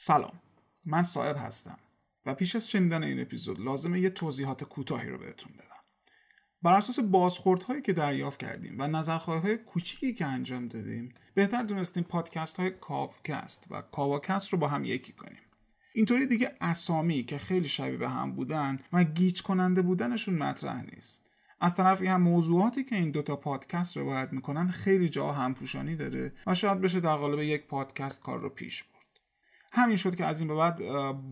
سلام من صاحب هستم و پیش از شنیدن این اپیزود لازمه یه توضیحات کوتاهی رو بهتون بدم. بر اساس بازخوردهایی که دریافت کردیم و نظرخواهی های کوچیکی که انجام دادیم بهتر دونستیم پادکست های کافکست و کاواکست رو با هم یکی کنیم. اینطوری دیگه اسامی که خیلی شبیه به هم بودن و گیج کننده بودنشون مطرح نیست. از طرفی هم موضوعاتی که این دوتا پادکست روایت می‌کنن خیلی جا همپوشانی داره و شاید بشه در قالب یک پادکست کار رو پیش برد. همین شد که از این به بعد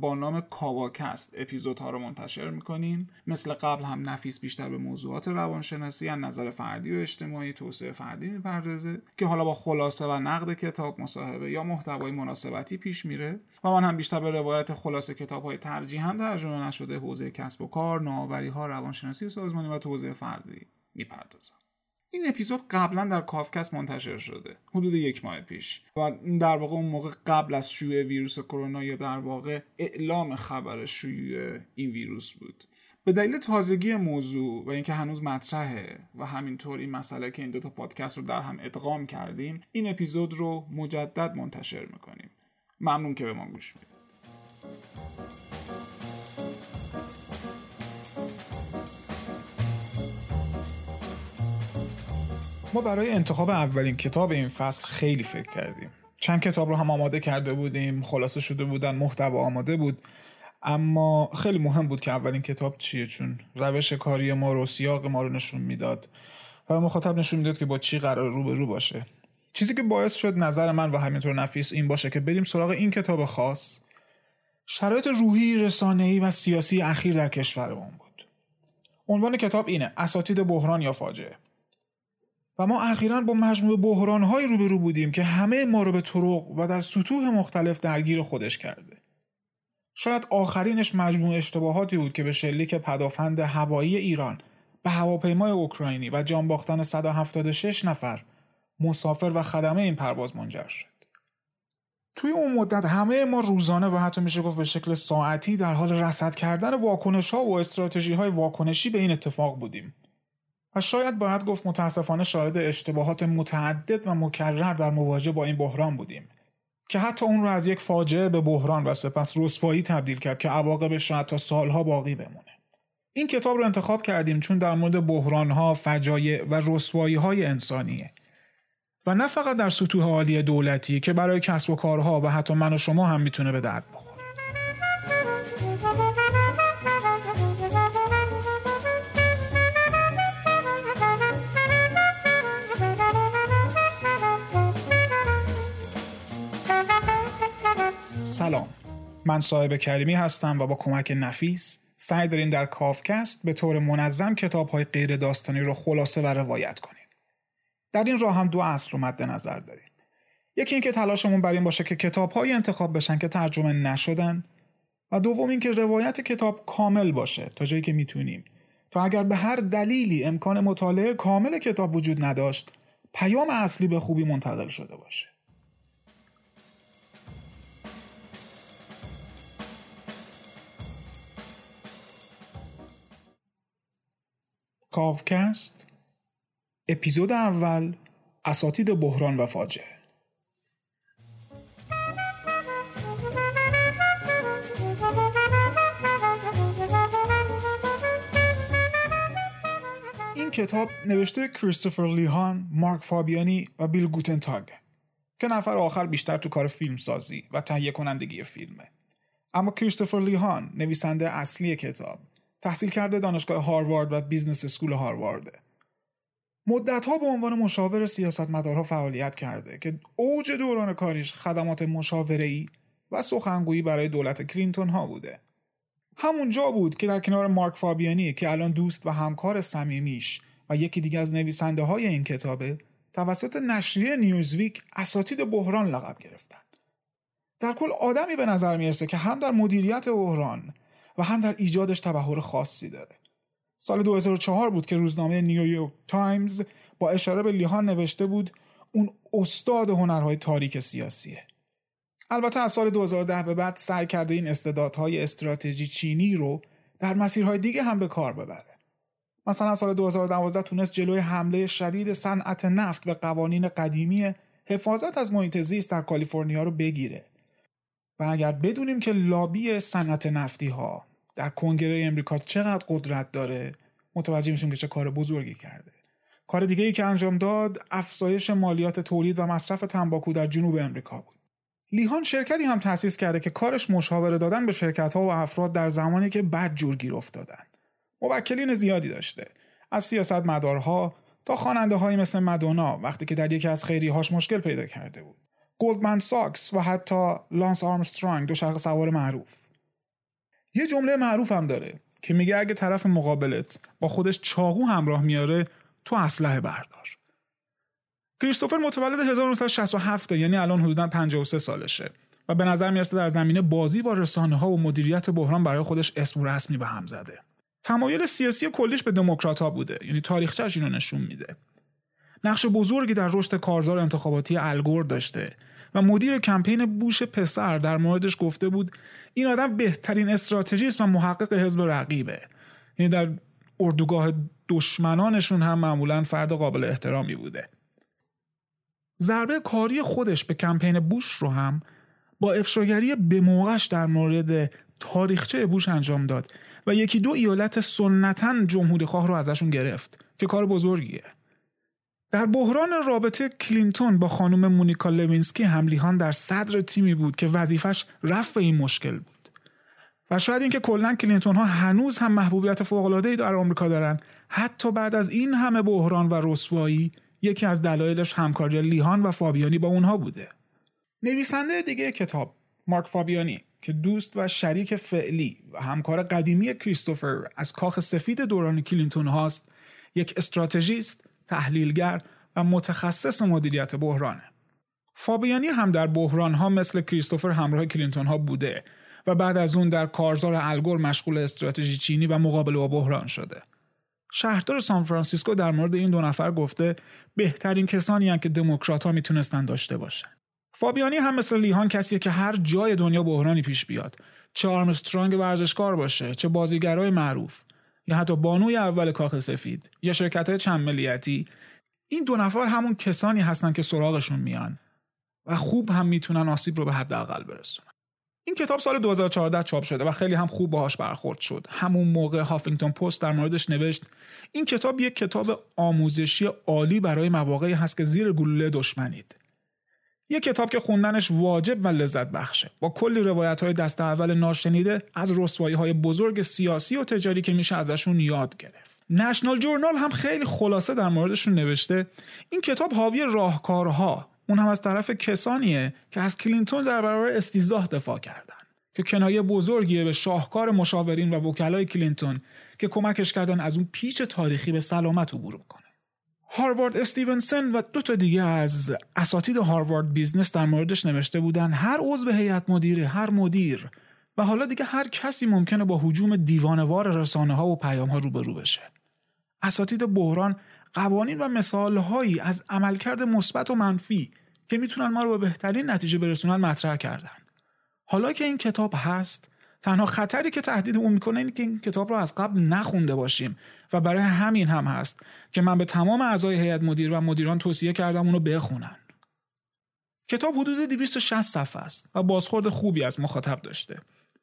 با نام کاواکست اپیزودها رو منتشر می‌کنیم. مثل قبل هم نفیس بیشتر به موضوعات روانشناسی از نظر فردی و اجتماعی توسعه فردی می‌پردازه که حالا با خلاصه و نقد کتاب مصاحبه یا محتوای مناسبتی پیش میره. و من هم بیشتر به روایت خلاصه کتاب های ترجیحاً ترجمه نشده حوزه کسب و کار نوآوری ها روانشناسی و سازمانی و توسعه فردی می‌پردازم. این اپیزود قبلا در کافکست منتشر شده حدود یک ماه پیش. و در واقع اون موقع قبل از شیوع ویروس کرونا یا در واقع اعلام خبر شیوع این ویروس بود. به دلیل تازگی موضوع و اینکه هنوز مطرحه و همینطور این مسئله که این دوتا پادکست رو در هم ادغام کردیم این اپیزود رو مجدد منتشر می‌کنیم. ممنون که به ما گوش می‌دید. ما برای انتخاب اولین کتاب این فصل خیلی فکر کردیم. چند کتاب رو هم آماده کرده بودیم خلاصه شده بودن محتوا آماده بود. اما خیلی مهم بود که اولین کتاب چیه چون روش کاری ما رو سیاق ما رو نشون می‌داد و مخاطب نشون می‌داد که با چی قرار رو به رو باشه. چیزی که باعث شد نظر من و همینطور نفیس این باشه که بریم سراغ این کتاب خاص. شرایط روحی رسانه‌ای و سیاسی اخیر در کشورمون بود. عنوان کتاب اینه اساتید بحران یا فاجعه. و ما اخیرا با مجموعه بحرانهایی روبرو بودیم که همه ما رو به طرق و در سطوح مختلف درگیر خودش کرده. شاید آخرینش مجموعه اشتباهاتی بود که به شلیک پدافند هوایی ایران به هواپیمای اوکراینی و جان باختن 176 نفر مسافر و خدمه این پرواز منجر شد. توی اون مدت همه ما روزانه و حتی میشه گفت به شکل ساعتی در حال رصد کردن واکنش ها و استراتژی های واکنشی به این اتفاق بودیم و شاید باید گفت متاسفانه شاهد اشتباهات متعدد و مکرر در مواجهه با این بحران بودیم که حتی اون رو از یک فاجعه به بحران و سپس رسوایی تبدیل کرد که عواقبش شاید تا سالها باقی بمونه. این کتاب رو انتخاب کردیم چون در مورد بحرانها، فجایع و رسوایی های انسانیه. و نه فقط در سطوح عالی دولتی که برای کسب و کارها و حتی من و شما هم می‌تونه به درد سلام. من صاحب کریمی هستم و با کمک نفیس سعی داریم در کافکست به طور منظم کتاب های غیر داستانی رو خلاصه و روایت کنیم. در این راه هم دو اصل رو مد نظر داریم. یکی اینکه تلاشمون بر این باشه که کتاب های انتخاب بشن که ترجمه نشدن و دوم اینکه روایت کتاب کامل باشه تا جایی که می‌تونیم. تا اگر به هر دلیلی امکان مطالعه کامل کتاب وجود نداشت پیام اصلی به خوبی منتقل شده باشه. کاوکست اپیزود اول اساتید بحران و فاجعه. این کتاب نوشته کریستوفر لیهان، مارک فابیانی و بیل گوتنتاگ که نفر آخر بیشتر تو کار فیلم سازی و تهیه کنندگی فیلمه. اما کریستوفر لیهان نویسنده اصلی کتاب تحصیل کرده دانشگاه هاروارد و business school هاروارده. مدتها به عنوان مشاور سیاستمدارها فعالیت کرده که اوج دوران کاریش خدمات مشاوره‌ای و سخنگویی برای دولت کلینتون ها بوده. همونجا بود که در کنار مارک فابیانی که الان دوست و همکار صمیمیش و یکی دیگه از نویسنده های این کتابه توسط نشریه نیوزویک اساتید بحران لقب گرفتن. در کل آدمی به نظر می‌رسه که هم در مدیریت بحران و هم در ایجادش تبحر خاصی داره. سال 2004 بود که روزنامه نیویورک تایمز با اشاره به لیهان نوشته بود اون استاد هنرهای تاریک سیاسیه. البته از سال 2010 به بعد سعی کرده این استعدادهای استراتژی چینی رو در مسیرهای دیگه هم به کار ببره. مثلا سال 2012 تونست جلوی حمله شدید صنعت نفت به قوانین قدیمی حفاظت از محیط زیست در کالیفرنیا رو بگیره. و اگر بدونیم که لابی صنعت نفتی ها در کنگره امریکا چقدر قدرت داره متوجه میشیم که چه کار بزرگی کرده. کار دیگه ای که انجام داد افزایش مالیات تولید و مصرف تنباکو در جنوب امریکا بود. لیهان شرکتی هم تأسیس کرده که کارش مشاوره دادن به شرکت ها و افراد در زمانی که بد جور گیر افتادن. موکلین زیادی داشته. از سیاست مدارها تا خواننده های مثل مدونا وقتی که در یکی از خیری هاش مشکل پیدا کرده بود. گلدمن ساکس و حتی لانس آرمسترانگ دو شرق سوار معروف. یه جمله معروف هم داره که میگه اگه طرف مقابلت با خودش چاقو همراه میاره تو اسلحه بردار. کریستوفر متولد 1967 یعنی الان حدودا 53 سالشه و به نظر می‌رسه در زمینه بازی با رسانه ها و مدیریت بحران برای خودش اسم رسمی به هم زده. تمایل سیاسی کلیش به دموکرات ها بوده یعنی تاریخچه‌اش اینو نشون میده. نقش بزرگی در رشد کارزار انتخاباتی الگور داشته و مدیر کمپین بوش پسر در موردش گفته بود این آدم بهترین استراتژیست و محقق حزب رقیبه. یعنی در اردوگاه دشمنانشون هم معمولا فرد قابل احترامی بوده. ضربه کاری خودش به کمپین بوش رو هم با افشاگری به موقعش در مورد تاریخچه بوش انجام داد و یکی دو ایالت سنتا جمهوری خواه رو ازشون گرفت که کار بزرگیه. در بحران رابطه کلینتون با خانم مونیکا لوینسکی هم لیهان در صدر تیمی بود که وظیفش رفع این مشکل بود. و شاید اینکه کلا کلینتون ها هنوز هم محبوبیت فوق در آمریکا دارن حتی بعد از این همه بحران و رسوایی یکی از دلایلش همکاری لیهان و فابیانی با اونها بوده. نویسنده دیگه کتاب مارک فابیانی که دوست و شریک فعلی و همکار قدیمی کریستوفر از کاخ سفید دوران کلینتون هاست یک استراتژیست تحلیلگر و متخصص مدیریت بحرانه. فابیانی هم در بحران ها مثل کریستوفر همراه کلینتون ها بوده و بعد از اون در کارزار ال گور مشغول استراتژی چینی و مقابله با بحران شده. شهردار سان فرانسیسکو در مورد این دو نفر گفته بهترین کسانی هم که دموکرات ها می‌تونستن داشته باشن. فابیانی هم مثل لیهان کسیه که هر جای دنیا بحرانی پیش بیاد چه آرمسترانگ ورزشکار باشه چه بازیگرای معروف یا حتی بانوی اول کاخ سفید یا شرکت های چند ملیتی این دو نفر همون کسانی هستن که سراغشون میان و خوب هم می‌تونن آسیب رو به حداقل برسونن. این کتاب سال 2014 چاپ شده و خیلی هم خوب باهاش برخورد شد. همون موقع هافینگتون پست در موردش نوشت این کتاب یک کتاب آموزشی عالی برای مواقعی هست که زیر گلوله دشمنید. یک کتاب که خوندنش واجب و لذت بخشه. با کلی روایت های دست اول ناشنیده از رسوایی های بزرگ سیاسی و تجاری که میشه ازشون یاد گرفت. نشنال جورنال هم خیلی خلاصه در موردشون نوشته این کتاب حاوی راهکارها. اون هم از طرف کسانیه که از کلینتون در برابر استیضاح دفاع کردن. که کنایه بزرگیه به شاهکار مشاورین و وکلای کلینتون که کمکش کردن از اون پیچ تاریخی به سلامت عبور کنه هاوارد استیونسن و دو تا دیگه از اساتید هاروارد business در موردش نوشته بودن. هر عضو هیئت مدیره هر مدیر. و حالا دیگه هر کسی ممکنه با هجوم دیوانه‌وار رسانه ها و پیام ها روبرو بشه. اساتید بحران قوانین و مثال هایی از عملکرد مثبت و منفی که می‌تونن ما رو به بهترین نتیجه برسونن مطرح کردن. حالا که این کتاب هست تنها خطری که تهدید اون می‌کنه اینه که این کتاب رو از قبل نخونده باشیم و برای همین هم هست که من به تمام اعضای هیئت مدیر و مدیران توصیه کردم اونو بخونن. کتاب حدود 260 صفحه است و بازخورد خوبی از مخاطب داشته.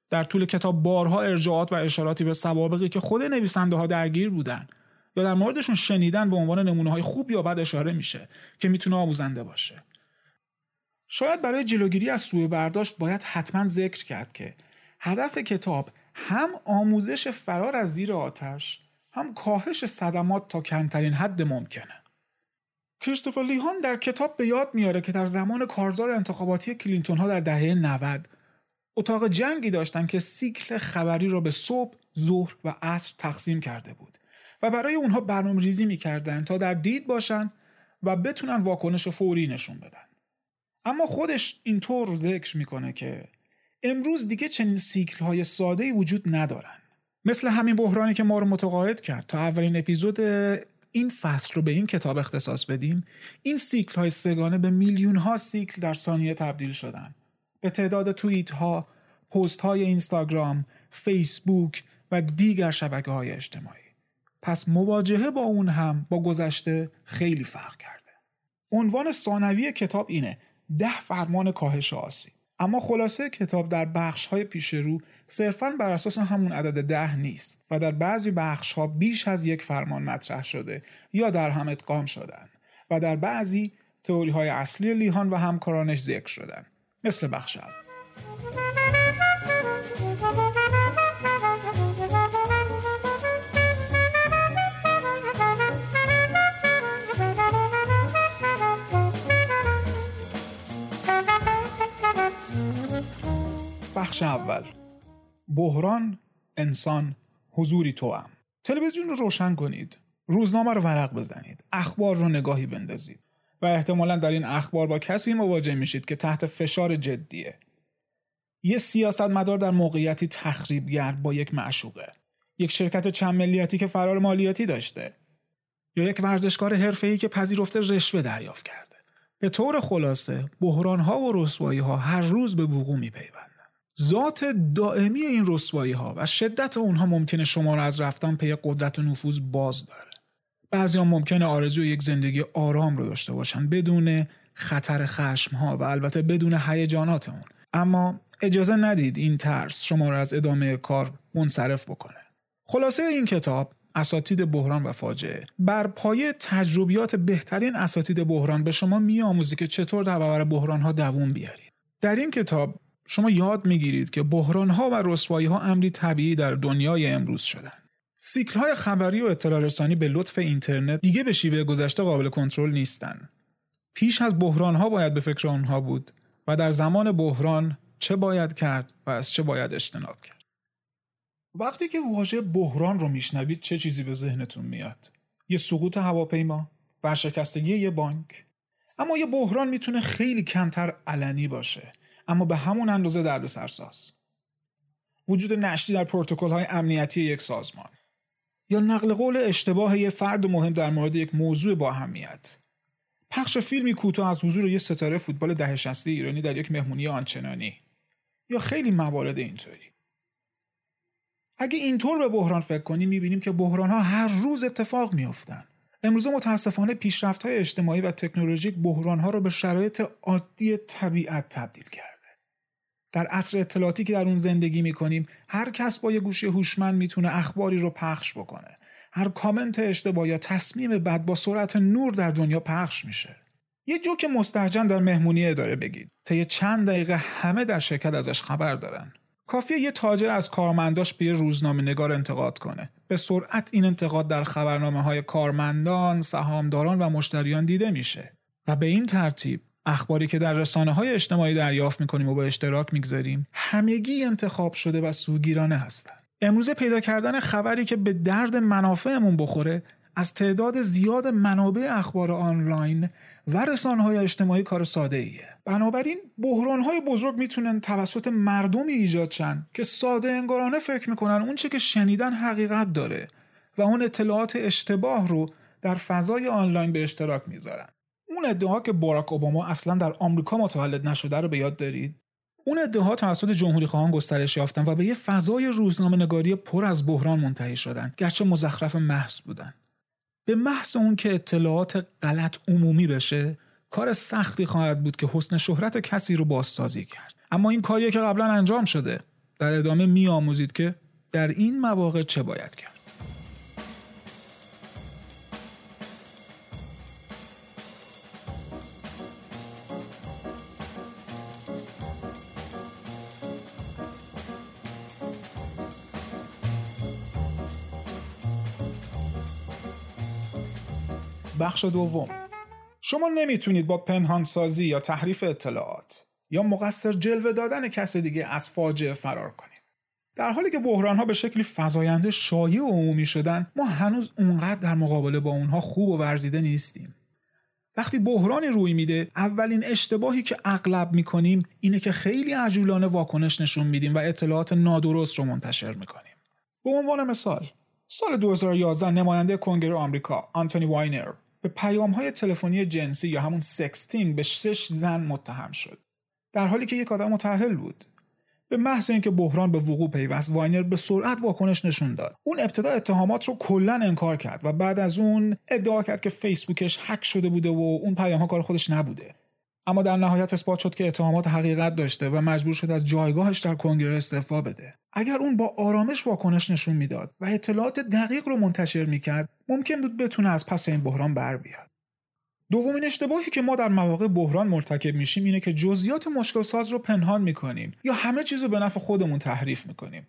در طول کتاب بارها ارجاعات و اشاراتی به سوابقی که خود نویسنده ها درگیر بودن یا در موردشون شنیدن به عنوان نمونه های خوب یا بد اشاره میشه که می‌تونه آموزنده باشه. شاید برای جلوگیری از سوء برداشت باید حتما ذکر کرد که هدف کتاب هم آموزش فرار از زیر آتش هم کاهش صدمات تا کمترین حد ممکنه. کریستوفر لیهان در کتاب به یاد میاره که در زمان کارزار انتخاباتی کلینتون ها در دهه 90 اتاق جنگی داشتن که سیکل خبری را به صبح، ظهر و عصر تقسیم کرده بود و برای اونها برنامه ریزی می‌کردن تا در دید باشن و بتونن واکنش فوری نشون بدن. اما خودش اینطور ذکر می‌کنه که امروز دیگه چنین سیکل های ساده وجود ندارن. مثل همین بحرانی که ما رو متقاعد کرد تا اولین اپیزود این فصل رو به این کتاب اختصاص بدیم. این سیکل های سگانه به میلیون ها سیکل در ثانیه تبدیل شدن. به تعداد توییت ها پست های اینستاگرام فیسبوک و دیگر شبکه های اجتماعی. پس مواجهه با اون هم با گذشته خیلی فرق کرده. عنوان ثانوی کتاب اینه ده فرمان کاهش آسیب. اما خلاصه کتاب در بخش های پیش رو صرفا بر اساس همون عدد ده نیست و در بعضی بخش ها بیش از یک فرمان مطرح شده یا در هم ادغام شدن و در بعضی تئوری های اصلی لیهان و همکارانش ذکر شدن. مثل بخش اول. بخش اول. بحران انسان حضوری تو هم. تلویزیون رو روشن کنید. روزنامه رو ورق بزنید. اخبار رو نگاهی بندازید. و احتمالا در این اخبار با کسی مواجه میشید که تحت فشار جدیه. یه سیاستمدار در موقعیتی تخریبگر با یک معشوقه. یک شرکت چند ملیتی که فرار مالیاتی داشته. یا یک ورزشکار حرفه‌ای که پذیرفته رشوه دریافت کرده. به طور خلاصه بحرانها و رسوایی‌ها هر روز به وقوع میپیوند. ذات دائمی این رسوایی ها و شدت اونها ممکنه شما را از رفتن پی قدرت و نفوذ باز داره. بعضی هم ممکنه آرزوی یک زندگی آرام رو داشته باشن بدون خطر خشم ها و البته بدون هیجانات اون. اما اجازه ندید این ترس شما را از ادامه کار منصرف بکنه. خلاصه این کتاب اساتید بحران و فاجعه بر پایه تجربیات بهترین اساتید بحران به شما میآموزی که چطور در برابر بحران ها دووم بیارید. در این کتاب شما یاد می‌گیرید که بحران ها و رسوایی ها امری طبیعی در دنیای امروز شدن. سیکل های خبری و اطلاع رسانی به لطف اینترنت دیگه به شیوه گذشته قابل کنترل نیستن. پیش از بحران ها باید به فکر آنها بود و در زمان بحران چه باید کرد و از چه باید اجتناب کرد. وقتی که واژه بحران رو میشنوید چه چیزی به ذهنتون میاد؟ یه سقوط هواپیما، ورشکستگی یه بانک. اما یه بحران می‌تونه خیلی کمتر علنی باشه اما به همون اندازه درد سرساز. وجود نشتی در پروتکل های امنیتی یک سازمان. یا نقل قول اشتباه یک فرد مهم در مورد یک موضوع با اهمیت. پخش فیلمی کوتاه از حضور یک ستاره فوتبال ده ایرانی در یک مهمونی آنچنانی. یا خیلی موارد اینطوری. اگه اینطور به بحران فکر کنیم می‌بینیم که بحران ها هر روز اتفاق میافتند امروزه متاسفانه پیشرفت های اجتماعی و تکنولوژیک بحران ها رو به شرایط عادی طبیعت تبدیل کرد. در عصر اطلاعاتی که در اون زندگی می‌کنیم هر کس با یه گوشی هوشمند می‌تونه اخباری رو پخش بکنه. هر کامنت اشتباه یا تصمیم بد با سرعت نور در دنیا پخش میشه. یه جوک مستهجن در مهمونی اداره بگید. یه چند دقیقه همه در شرکت ازش خبر دارن. کافیه یه تاجر از کارمنداش به روزنامه نگار انتقاد کنه. به سرعت این انتقاد در خبرنامه های کارمندان، سهامداران و مشتریان دیده میشه. و به این ترتیب اخباری که در رسانه های اجتماعی دریافت می‌کنیم و به اشتراک می‌گذاریم همگی انتخاب شده و سوگیرانه هستند امروزه پیدا کردن خبری که به درد منافعمون بخوره از تعداد زیاد منابع اخبار آنلاین و رسانه های اجتماعی کار ساده ایه. بنابراین بحران های بزرگ می‌تونن توسط مردمی ایجاد شن که ساده انگارانه فکر می‌کنن اون چه که شنیدن حقیقت داره و اون اطلاعات اشتباه رو در فضای آنلاین به اشتراک می‌ذارن. اون ادعا که باراک اوباما اصلا در آمریکا متولد نشده رو به یاد دارید. اون ادعاها توسط جمهوری خواهان گسترش یافتن و به یه فضای روزنامه نگاری پر از بحران منتهی شدن گرچه مزخرف محض بودن. به محض اون که اطلاعات غلط عمومی بشه کار سختی خواهد بود که حسن شهرت کسی رو بازسازی کرد. اما این کاریه که قبلا انجام شده. در ادامه میآموزید که در این مواقع چه باید کرد. بخش دوم. شما نمی‌تونید با پنهانسازی یا تحریف اطلاعات یا مقصر جلوه دادن کس دیگه از فاجعه فرار کنید. در حالی که بحران ها به شکلی فزاینده شایع و عمومی شدن ما هنوز اونقدر در مقابله با اونها خوب و ورزیده نیستیم. وقتی بحرانی روی میده اولین اشتباهی که اغلب می‌کنیم اینه که خیلی عجولانه واکنش نشون میدیم و اطلاعات نادرست رو منتشر می‌کنیم. به عنوان مثال سال 2011 نماینده کنگره آمریکا آنتونی واینر به پیام های تلفنی جنسی یا همون sexting به شش زن متهم شد. در حالی که یک آدم متأهل بود. به محض اینکه بحران به وقوع پیوست واینر به سرعت واکنش نشون داد. اون ابتدا اتهامات رو کلا انکار کرد و بعد از اون ادعا کرد که فیسبوکش هک شده بوده و اون پیام ها کار خودش نبوده. اما در نهایت اثبات شد که اتهامات حقیقت داشته و مجبور شد از جایگاهش در کنگره استعفا بده. اگر اون با آرامش واکنش نشون می‌داد و اطلاعات دقیق رو منتشر می‌کرد ممکن بود بتونه از پس این بحران بر بیاد. دومین اشتباهی که ما در مواقع بحران مرتکب میشیم اینه که جزئیات مشکل ساز رو پنهان می‌کنیم یا همه چیز رو به نفع خودمون تحریف می‌کنیم.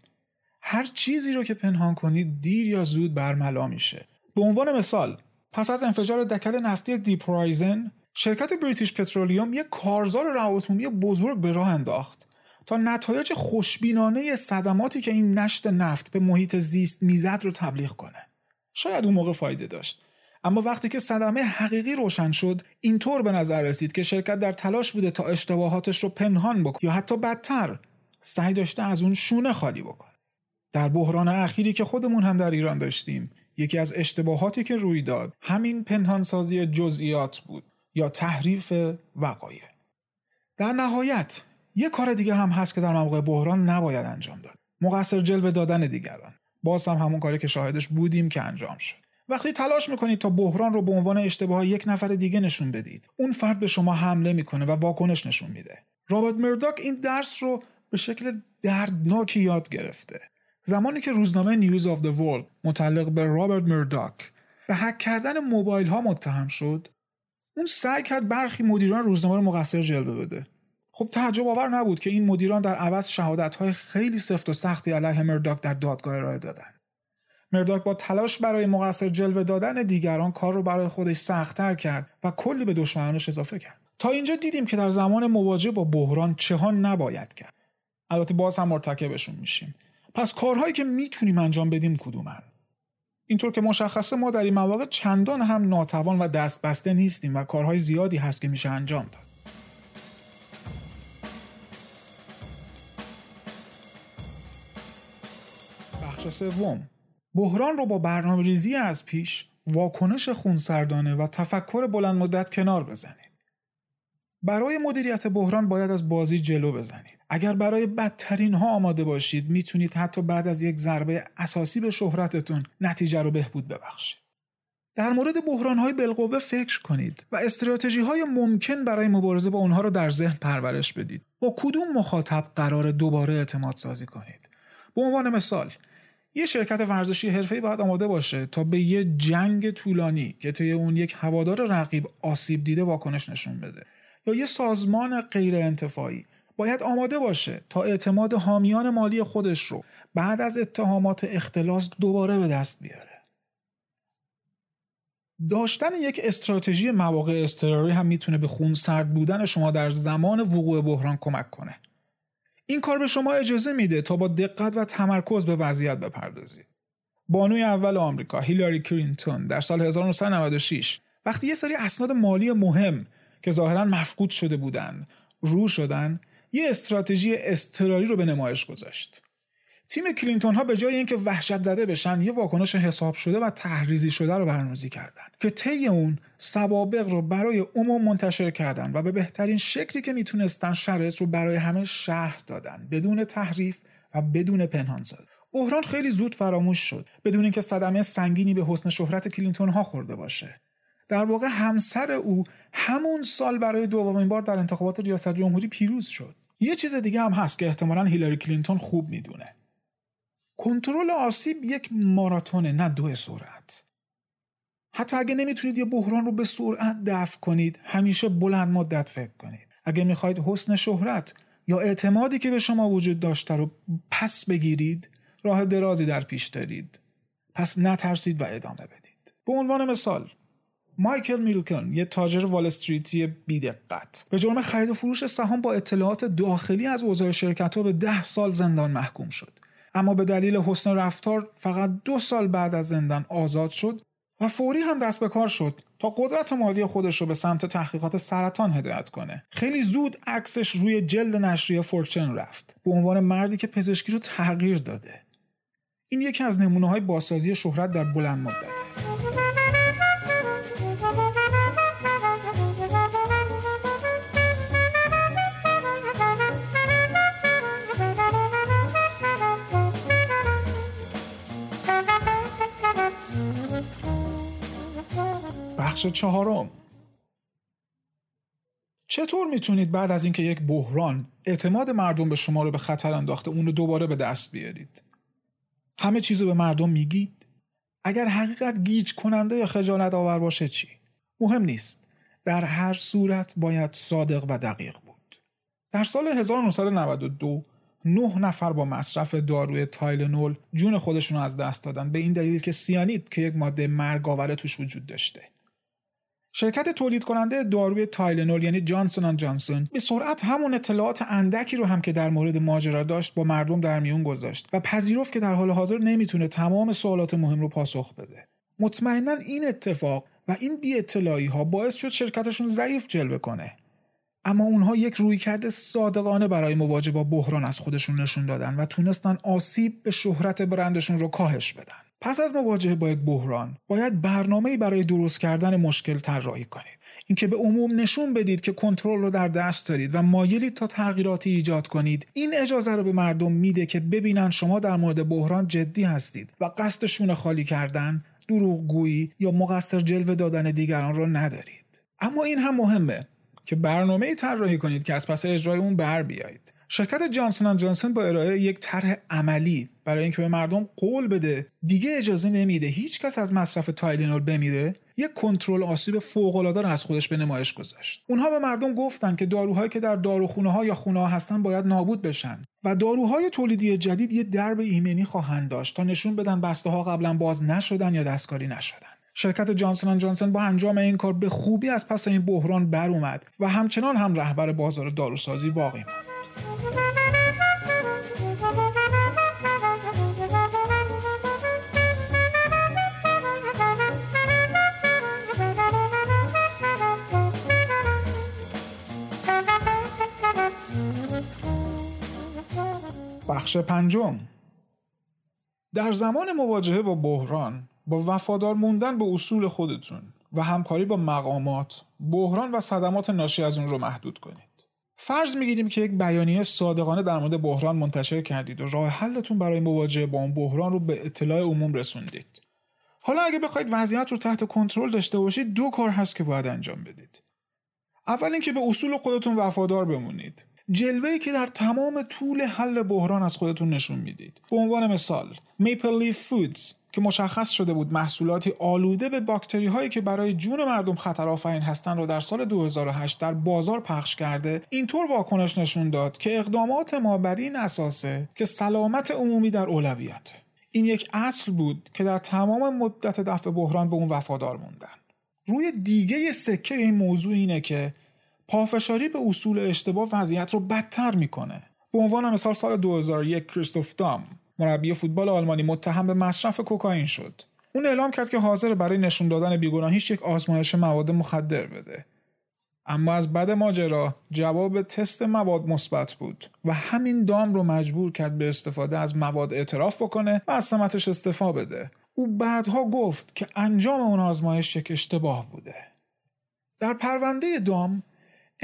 هر چیزی رو که پنهان کنید دیر یا زود برملا میشه. به عنوان مثال پس از انفجار دکل نفتی دیپرایزن شرکت بریتیش پترولیوم یک کارزار روابط بزرگ به راه انداخت. تا نتایج خوشبینانه صدماتی که این نشت نفت به محیط زیست می‌زد رو تبلیغ کنه. شاید اون موقع فایده داشت. اما وقتی که صدمه حقیقی روشن شد اینطور به نظر رسید که شرکت در تلاش بوده تا اشتباهاتش رو پنهان بکنه یا حتی بدتر سعی داشته از اون شونه خالی بکنه. در بحران اخیری که خودمون هم در ایران داشتیم یکی از اشتباهاتی که روی داد همین پنهانسازی جزئیات بود. یا تحریف وقایع. در نهایت یه کار دیگه هم هست که در موقع بحران نباید انجام داد. مقصر جلوه دادن دیگران. باز هم همون کاری که شاهدش بودیم که انجام شد. وقتی تلاش می‌کنید تا بحران رو به عنوان اشتباه یک نفر دیگه نشون بدید اون فرد به شما حمله می‌کنه و واکنش نشون میده. رابرت مرداک این درس رو به شکل دردناکی یاد گرفته. زمانی که روزنامه News of the World متعلق به رابرت مرداک به هک کردن موبایل ها متهم شد اون سعی کرد برخی مدیران روزنامه رو مقصر جلوه بده. خب تعجب آور نبود که این مدیران در عوض شهادت های خیلی سفت و سختی علیه مرداک در دادگاه ارائه دادن. مرداک با تلاش برای مقصر جلوه دادن دیگران کار رو برای خودش سختتر کرد و کلی به دشمنانش اضافه کرد. تا اینجا دیدیم که در زمان مواجه با بحران چهان نباید کرد. البته باز هم مرتکبشون میشیم. پس کارهایی که می‌تونیم انجام بدیم کدومن؟ اینطور که مشخصه ما در این مواقع چندان هم ناتوان و دست بسته نیستیم و کارهای زیادی هست که میشه انجام داد. بخش سوم. بحران رو با برنامه ریزی از پیش واکنش خونسردانه و تفکر بلند مدت کنار بزنید. برای مدیریت بحران باید از بازی جلو بزنید. اگر برای بدترین ها آماده باشید می‌تونید حتی بعد از یک ضربه اساسی به شهرتتون نتیجه رو بهبود ببخشید. در مورد بحران های بالقوه فکر کنید و استراتژی های ممکن برای مبارزه با اونها رو در ذهن پرورش بدید. با کدوم مخاطب قرار دوباره اعتماد سازی کنید؟ به عنوان مثال یه شرکت ورزشی حرفه‌ای باید آماده باشه تا به یه جنگ طولانی که توی اون یک هوادار رقیب آسیب دیده واکنش نشون بده. یا یه سازمان غیر انتفاعی باید آماده باشه تا اعتماد حامیان مالی خودش رو بعد از اتهامات اختلاس دوباره به دست بیاره. داشتن یک استراتژی مواقع اضطراری هم می‌تونه به خون سرد بودن شما در زمان وقوع بحران کمک کنه. این کار به شما اجازه میده تا با دقت و تمرکز به وضعیت بپردازید. بانوی اول آمریکا هیلاری کرینتون در سال 1996 وقتی یه سری اسناد مالی مهم که ظاهرا مفقود شده بودن رو شدن یه استراتژی اضطراری رو به نمایش گذاشت. تیم کلینتون ها به جای اینکه وحشت زده بشن یه واکنش حساب شده و تحریزی شده رو برنامه‌ریزی کردن که طی اون سوابق رو برای عموم منتشر کردن و به بهترین شکلی که می‌تونستن شرایط رو برای همه شرح دادن بدون تحریف و بدون پنهانسازی بحران خیلی زود فراموش شد بدون اینکه صدمه سنگینی به حسن شهرت کلینتون ها خورده باشه. در واقع همسر او همون سال برای دومین بار در انتخابات ریاست جمهوری پیروز شد. یه چیز دیگه هم هست که احتمالا هیلاری کلینتون خوب می‌دونه. کنترل آسیب یک ماراتونه نه دو سرعت. حتی اگه نمی‌تونید یه بحران رو به سرعت دفع کنید همیشه بلند مدت فکر کنید. اگه می‌خواید حسن شهرت یا اعتمادی که به شما وجود داشته رو پس بگیرید راه درازی در پیش دارید. پس نترسید و ادامه بدید. به عنوان مثال مایکل میلکن یه تاجر وال استریتی بیدقت. به جرم خرید و فروش سهام با اطلاعات داخلی از اوضاع شرکت ها به ده سال زندان محکوم شد. اما به دلیل حسن رفتار فقط دو سال بعد از زندان آزاد شد و فوری هم دست به کار شد تا قدرت مالی خودش رو به سمت تحقیقات سرطان هدایت کنه. خیلی زود عکسش روی جلد نشریه فورچن رفت. به عنوان مردی که پزشکی رو تغییر داده. این یکی از نمونه های بازسازی شهرت در بلند مدته بخش چهارم. چطور می‌تونید بعد از اینکه یک بحران اعتماد مردم به شما رو به خطر انداخته اون رو دوباره به دست بیارید؟ همه چیز رو به مردم میگید؟ اگر حقیقت گیج کننده یا خجالت آور باشه چی؟ مهم نیست. در هر صورت باید صادق و دقیق بود. در سال 1992 نه نفر با مصرف داروی تایلنول جون خودشون رو از دست دادن به این دلیل که سیانید که یک ماده مرگاور توش وجود داشته. شرکت تولید کننده داروی تایلنول یعنی جانسون اند جانسون به سرعت همون اطلاعات اندکی رو هم که در مورد ماجرا داشت با مردم در میون گذاشت و پذیرفت که در حال حاضر نمی‌تونه تمام سوالات مهم رو پاسخ بده. مطمئنا این اتفاق و این بی اطلاعی ها باعث شد شرکتشون ضعیف جلوه کنه. اما اونها یک رویکرد صادقانه برای مواجه با بحران از خودشون نشون دادن و تونستن آسیب به شهرت برندشون رو کاهش بدن. پس از مواجهه با یک بحران باید برنامه برای درست کردن مشکل طراحی کنید. اینکه به عموم نشون بدید که کنترل رو در دست دارید و مایلید تا تغییراتی ایجاد کنید این اجازه رو به مردم میده که ببینن شما در مورد بحران جدی هستید و قصد خالی کردن دروغگویی یا مقصر جلوه دادن دیگران رو ندارید. اما این هم مهمه که برنامه طراحی کنید که از پس اجرای اون بر بیایید. شرکت جانسون جانسون با ارائه یک طرح عملی برای اینکه به مردم قول بده دیگه اجازه نمیده هیچ کس از مصرف تایلینول بمیره یک کنترل آسیب فوق العاده از خودش به نمایش گذاشت. اونها به مردم گفتن که داروهایی که در داروخونه ها یا خونه ها هستن باید نابود بشن و داروهای تولیدی جدید یه درب ایمنی خواهند داشت تا نشون بدن بسته ها قبلا باز نشدن یا دستکاری نشدن. شرکت جانسون جانسون با انجام این کار به خوبی از پس این بحران بر اومد و همچنان هم رهبر بازار داروسازی باقی ماند. بخش پنجم. در زمان مواجهه با بحران با وفادار موندن به اصول خودتون و همکاری با مقامات بحران و صدمات ناشی از اون رو محدود کنید. فرض می‌گیریم که یک بیانیه صادقانه در مورد بحران منتشر کردید و راه حلتون برای مواجهه با اون بحران رو به اطلاع عموم رسوندید. حالا اگه بخواید وضعیت رو تحت کنترل داشته باشید دو کار هست که باید انجام بدید. اول اینکه به اصول خودتون وفادار بمونید. جلوه که در تمام طول حل بحران از خودتون نشون می‌دید. به عنوان مثال میپل لیف فودز که مشخص شده بود محصولاتی آلوده به باکتری هایی که برای جون مردم خطر آفرین هستند رو در سال 2008 در بازار پخش کرده اینطور واکنش نشون داد که اقدامات ما بر این اساسه که سلامت عمومی در اولویته این یک اصل بود که در تمام مدت دفع بحران به اون وفادار موندن. روی دیگه سکه این موضوع اینه که پافشاری به اصول اشتباه وضعیت رو بدتر می‌کنه. به عنوان مثال سال 2001 کریستوف دام مربی فوتبال آلمانی متهم به مصرف کوکائین شد. اون اعلام کرد که حاضر برای نشون دادن بیگناهیش یک آزمایش مواد مخدر بده. اما از بد ماجرا جواب تست مواد مثبت بود و همین دام رو مجبور کرد به استفاده از مواد اعتراف بکنه و از سمتش استفا بده. او بعدها گفت که انجام اون آزمایش یک اشتباه بوده. در پرونده دام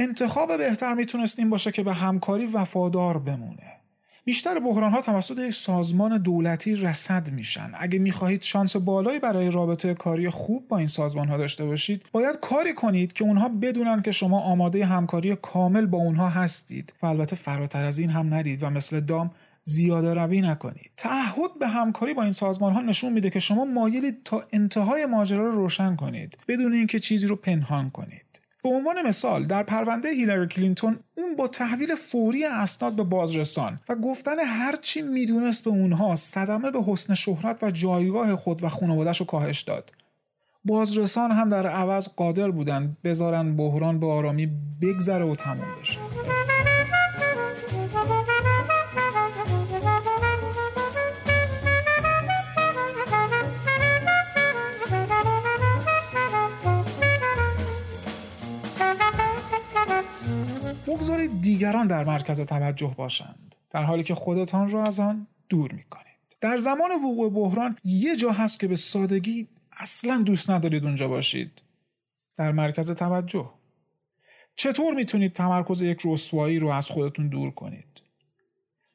انتخاب بهتر می‌تونست این باشه که به همکاری وفادار بمونه. بیشتر بحران ها توسط یک سازمان دولتی رسد میشن. اگه می‌خواهید شانس بالایی برای رابطه کاری خوب با این سازمان ها داشته باشید باید کاری کنید که اونها بدونن که شما آماده همکاری کامل با اونها هستید و البته فراتر از این هم نرید و مثل دام زیاده روی نکنید. تعهد به همکاری با این سازمان ها نشون میده که شما مایلید تا انتهای ماجرا رو روشن کنید بدون اینکه چیزی رو پنهان کنید. به عنوان مثال در پرونده هیلاری کلینتون اون با تحویل فوری اسناد به بازرسان و گفتن هرچی می‌دونست به اونها صدمه به حسن شهرت و جایگاه خود و خانوادش رو کاهش داد. بازرسان هم در عوض قادر بودند بذارن بحران به آرامی بگذره و تموم بشه. دیگران در مرکز توجه باشند در حالی که خودتان را از آن دور می کنید. در زمان وقوع بحران یه جا هست که به سادگی اصلا دوست ندارید اونجا باشید. در مرکز توجه. چطور می‌تونید تمرکز یک رسوایی رو از خودتون دور کنید؟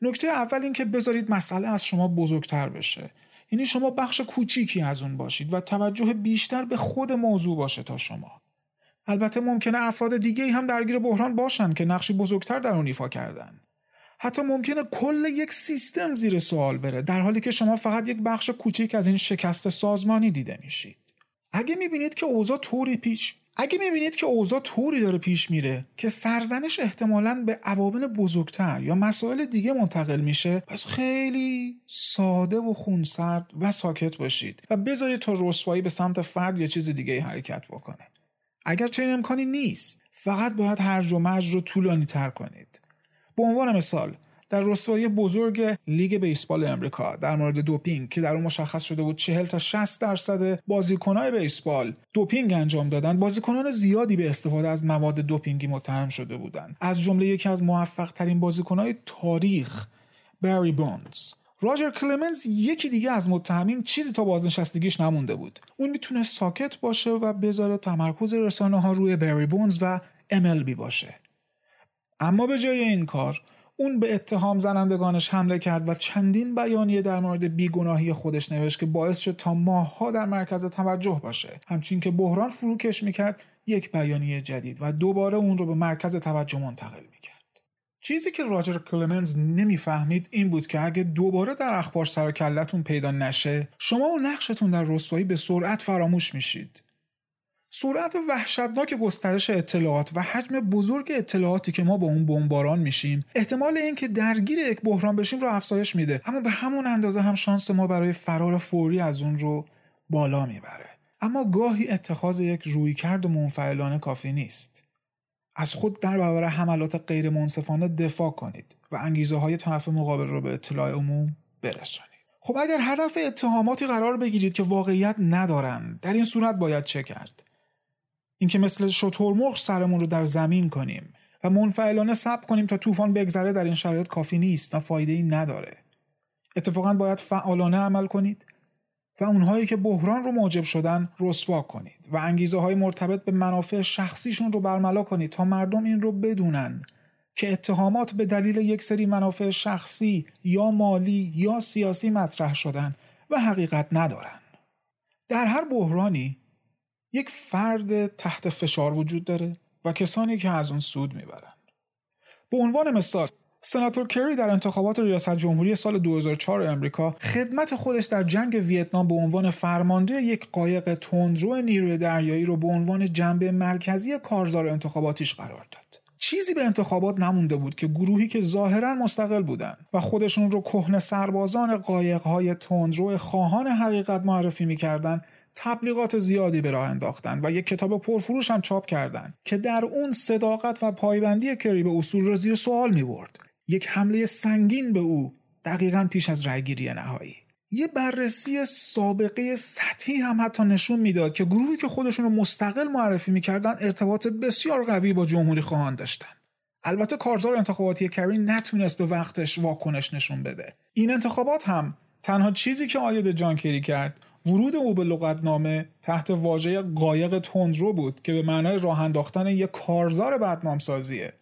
نکته اول این که بذارید مسئله از شما بزرگتر بشه. یعنی شما بخش کوچیکی از اون باشید و توجه بیشتر به خود موضوع باشه تا شما. البته ممکنه افراد دیگه هم درگیر بحران باشن که نقشی بزرگتر در اون ایفا کردن. حتی ممکنه کل یک سیستم زیر سوال بره در حالی که شما فقط یک بخش کوچیک از این شکست سازمانی دیده میشید. اگه می‌بینید که اوضاع طوری پیش اگه می‌بینید که اوضاع طوری داره پیش میره که سرزنش احتمالا به عوامل بزرگتر یا مسائل دیگه منتقل میشه پس خیلی ساده و خونسرد و ساکت باشید و بذارید تا رسوایی به سمت فرد یا چیز دیگه حرکت بکنه. اگر چنین امکانی نیست فقط باید هرج و مرج رو طولانی تر کنید. به عنوان مثال در رسوایی بزرگ لیگ بیسبال امریکا در مورد دوپینگ که در اون مشخص شده بود 40 تا 60 درصد بازیکنهای بیسبال دوپینگ انجام دادن بازیکنان زیادی به استفاده از مواد دوپینگی متهم شده بودند. از جمله یکی از موفق ترین بازیکنهای تاریخ بری بونز. راجر کلمنز یکی دیگه از متهمین چیزی تا بازنشستگیش نمونده بود. اون می‌تونه ساکت باشه و بذاره تمرکز رسانه ها روی بری بونز و MLB باشه. اما به جای این کار اون به اتهام زنندگانش حمله کرد و چندین بیانیه در مورد بیگناهی خودش نوشت که باعث شد تا ماهها در مرکز توجه باشه. همچین که بحران فروکش می‌کرد یک بیانیه جدید و دوباره اون رو به مرکز توجه منتقل می‌کرد. چیزی که راجر کلمنز نمی‌فهمید این بود که اگه دوباره در اخبار سر پیدا نشه شما و نقشتون در رسوایی به سرعت فراموش میشید. سرعت وحشتناک گسترش اطلاعات و حجم بزرگ اطلاعاتی که ما با اون بمباران میشیم احتمال اینکه درگیر یک بحران بشیم رو افزایش میده. اما به همون اندازه هم شانس ما برای فرار فوری از اون رو بالا می‌بره. اما گاهی اتخاذ یک رویکرد منفعلانه کافی نیست. از خود در برابر حملات غیر منصفانه دفاع کنید و انگیزه های طرف مقابل رو به اطلاع عموم برسانید. خب اگر هدف اتهاماتی قرار بگیرید که واقعیت ندارند در این صورت باید چه کرد؟ اینکه مثل شترمرغ سرمون رو در زمین کنیم و منفعلانه صبر کنیم تا طوفان بگذره در این شرایط کافی نیست و فایده ای نداره. اتفاقا باید فعالانه عمل کنید و اونهایی که بحران رو موجب شدن رسوا کنید و انگیزه های مرتبط به منافع شخصیشون رو برملا کنید تا مردم این رو بدونن که اتهامات به دلیل یک سری منافع شخصی یا مالی یا سیاسی مطرح شدن و حقیقت ندارن. در هر بحرانی یک فرد تحت فشار وجود داره و کسانی که از اون سود می‌برن. به عنوان مثال سناتور کری در انتخابات ریاست جمهوری سال 2004 امریکا خدمت خودش در جنگ ویتنام به عنوان فرمانده یک قایق تندرو نیروی دریایی رو به عنوان جنبه مرکزی کارزار انتخاباتیش قرار داد. چیزی به انتخابات نمونده بود که گروهی که ظاهرا مستقل بودند و خودشون رو کهنه سربازان قایقهای تندرو خواهان حقیقت معرفی می‌کردند تبلیغات زیادی به راه انداختن و یک کتاب پرفروش هم چاپ کردند که در اون صداقت و پایبندی کری به اصول را زیر سوال می برد. یک حمله سنگین به او دقیقا پیش از رأیگیری نهایی. یه بررسی سابقه سطحی هم حتی نشون می‌داد که گروهی که خودشون رو مستقل معرفی می‌کردن ارتباط بسیار قوی با جمهوری خواهان داشتن. البته کارزار انتخاباتی کری نتونست به وقتش واکنش نشون بده. این انتخابات هم تنها چیزی که آید جان کری کرد ورود او به لغتنامه تحت واژه قایق تندرو بود که به معنای راه انداختن یک کارزار بدنام سازیه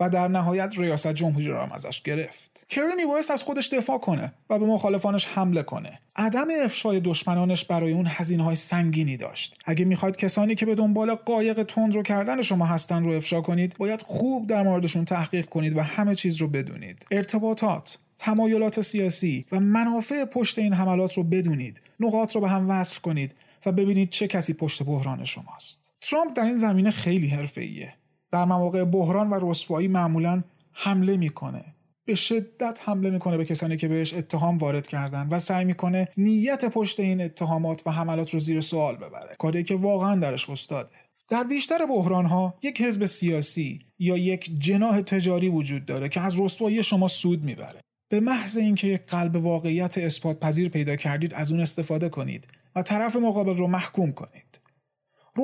و در نهایت ریاست جمهوری را هم ازش گرفت. کری میبایست از خودش دفاع کنه و به مخالفانش حمله کنه. عدم افشای دشمنانش برای اون هزینه های سنگینی داشت. اگه می‌خواید کسانی که به دنبال قایق تندرو کردن شما هستن رو افشا کنید، باید خوب در موردشون تحقیق کنید و همه چیز رو بدونید. ارتباطات، تمایلات سیاسی و منافع پشت این حملات رو بدونید نقاط رو به هم وصل کنید و ببینید چه کسی پشت بحران شماست ترامپ در این زمینه خیلی حرفه‌ایه در مواقع بحران و رسوایی معمولا حمله می‌کنه. به شدت حمله می‌کنه به کسانی که بهش اتهام وارد کردن و سعی می‌کنه نیت پشت این اتهامات و حملات رو زیر سوال ببره. کاری که واقعا درش استاده. در بیشتر بحران ها یک حزب سیاسی یا یک جناح تجاری وجود داره که از رسوایی شما سود می‌بره. به محض اینکه یک قلب واقعیت اثبات پذیر پیدا کردید از اون استفاده کنید و طرف مقابل رو محکوم کنید.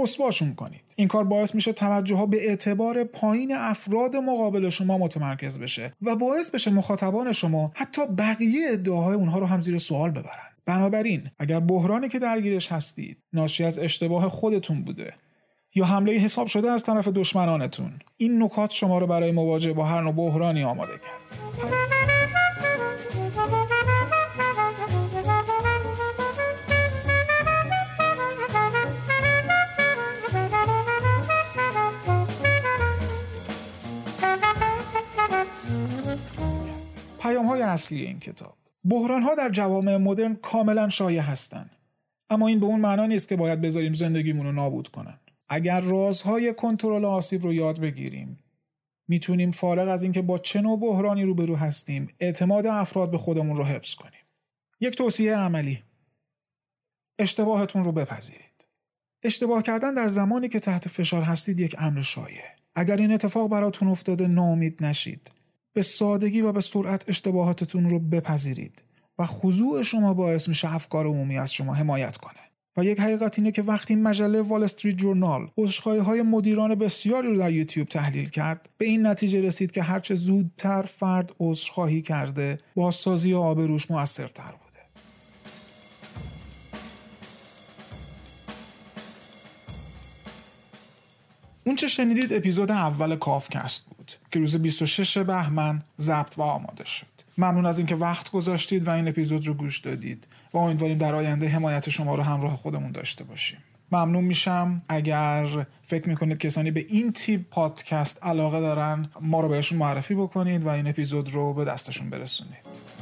رسواشون کنید این کار باعث میشه توجه ها به اعتبار پایین افراد مقابل شما متمرکز بشه و باعث بشه مخاطبان شما حتی بقیه ادعاهای اونها رو هم زیر سوال ببرن. بنابراین اگر بحرانی که درگیرش هستید ناشی از اشتباه خودتون بوده یا حمله حساب شده از طرف دشمنانتون این نکات شما رو برای مواجهه با هر نوع بحرانی آماده کرد. اصلی این کتاب. بحران ها در جوامع مدرن کاملا شایع هستند. اما این به اون معنا نیست که باید بذاریم زندگیمون رو نابود کنن. اگر رازهای کنترل آسیب رو یاد بگیریم می‌تونیم فارغ از اینکه با چه نوع بحرانی روبرو هستیم اعتماد افراد به خودمون رو حفظ کنیم. یک توصیه عملی. اشتباهتون رو بپذیرید. اشتباه کردن در زمانی که تحت فشار هستید یک امر شایع. اگر این اتفاق براتون افتاده نامید نشید. به سادگی و به سرعت اشتباهاتتون رو بپذیرید و خضوع شما باعث میشه افکار عمومی از شما حمایت کنه. و یک حقیقت اینه که وقتی مجله وال استریت جورنال عذرخواهی های مدیران بسیاری رو در یوتیوب تحلیل کرد به این نتیجه رسید که هرچه زودتر فرد عذرخواهی کرده بازسازی آبروش موثرتر بود. اون چه شنیدید اپیزود اول کافکست بود که روز 26 بهمن ضبط و آماده شد. ممنون از اینکه وقت گذاشتید و این اپیزود رو گوش دادید و امیدواریم در آینده حمایت شما رو همراه خودمون داشته باشیم. ممنون میشم. اگر فکر می‌کنید کسانی به این تیپ پادکست علاقه دارن ما رو بهشون معرفی بکنید و این اپیزود رو به دستشون برسونید.